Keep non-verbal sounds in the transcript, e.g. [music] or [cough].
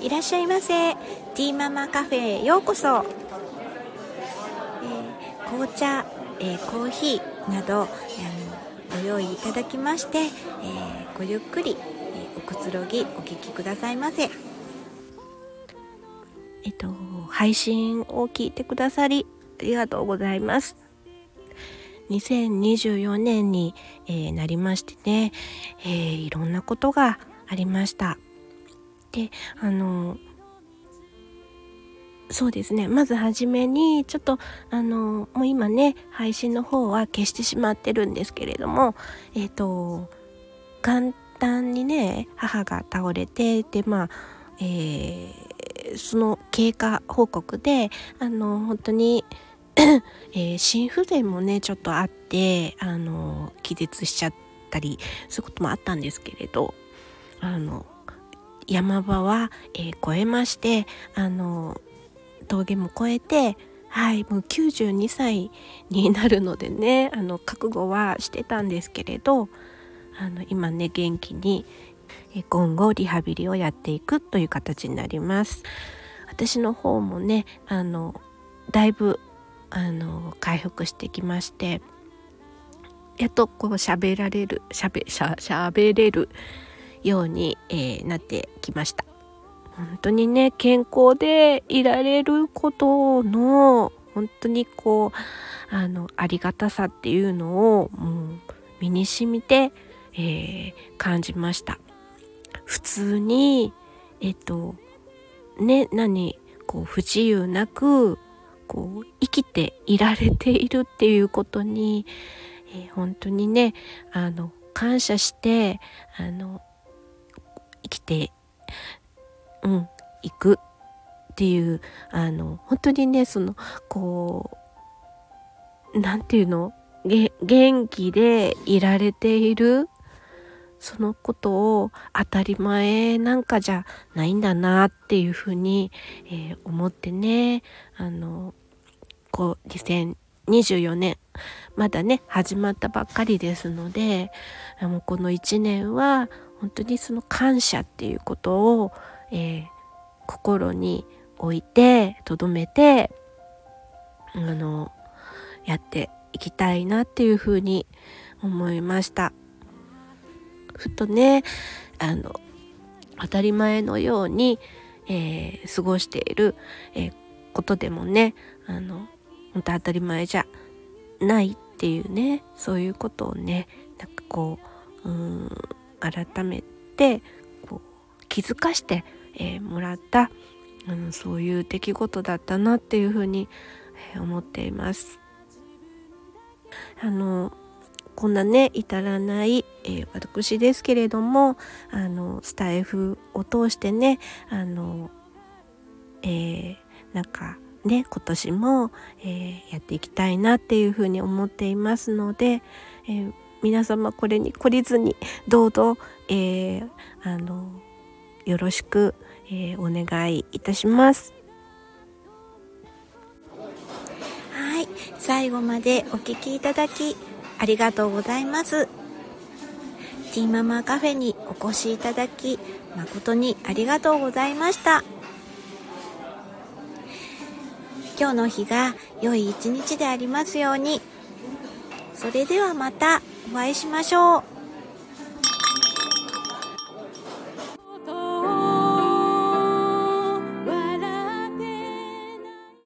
いらっしゃいませ。ティーママカフェへようこそ、えー、紅茶、えー、コーヒーなど、えー、ご用意いただきまして、えごゆっくり、えおくつろぎお聞きくださいませ。えっと配信を聞いてくださりありがとうございます。2024年に、えー、なりましてね、えー、いろんなことがありました。であのそうですね。まずはじめにちょっとあのもう今ね配信の方は消してしまってるんですけれどもえっ、ー、と元旦にね母が倒れてでまあえー、その経過報告であの本当に [coughs] えー、心不全もねちょっとあってあの気絶しちゃったりそういうこともあったんですけれどあの山場は、えー、越えましてあの峠も越えてはいもう92歳になるのでねあの覚悟はしてたんですけれどあの今ね元気に今後リハビリをやっていくという形になります。私の方もねあのだいぶあの回復してきましてやっとこう喋られるしゃ喋れるように、えー、なってきました。本当にね健康でいられることの本当にこうあのありがたさっていうのをもう身にしみて、えー、感じました。普通にえっとね何こう不自由なくこう生きていられているっていうことに、えー、本当にねあの感謝してあの生きてうんいく。っていうあの本当にねそのこう何て言うの？元気でいられているそのことを当たり前なんかじゃないんだなっていうふうに、えー、思ってねあのこう2024年まだね始まったばっかりですのでもうこの1年は本当にその感謝っていうことを、えー、心に置いてとどめてあのやっていきたいなっていうふうに思いました。ふとねあの当たり前のように、えー、過ごしている、えー、ことでもねあの本当当たり前じゃないっていうねそういうことをねなんかこううん改めてこう気づかして、えー、もらった、うん、そういう出来事だったなっていうふうに、えー、思っています。あのこんなね至らない、えー、私ですけれどもあのスタイフを通してねあの、えー、なんかね今年も、えー、やっていきたいなっていうふうに思っていますので、えー、皆様これに懲りずにどうぞ、えー、あのよろしく、えお願いいたします。はい最後までお聴きいただきありがとうございます。ティーママカフェにお越しいただき誠にありがとうございました。今日の日が良い一日でありますように。それではまたお会いしましょう。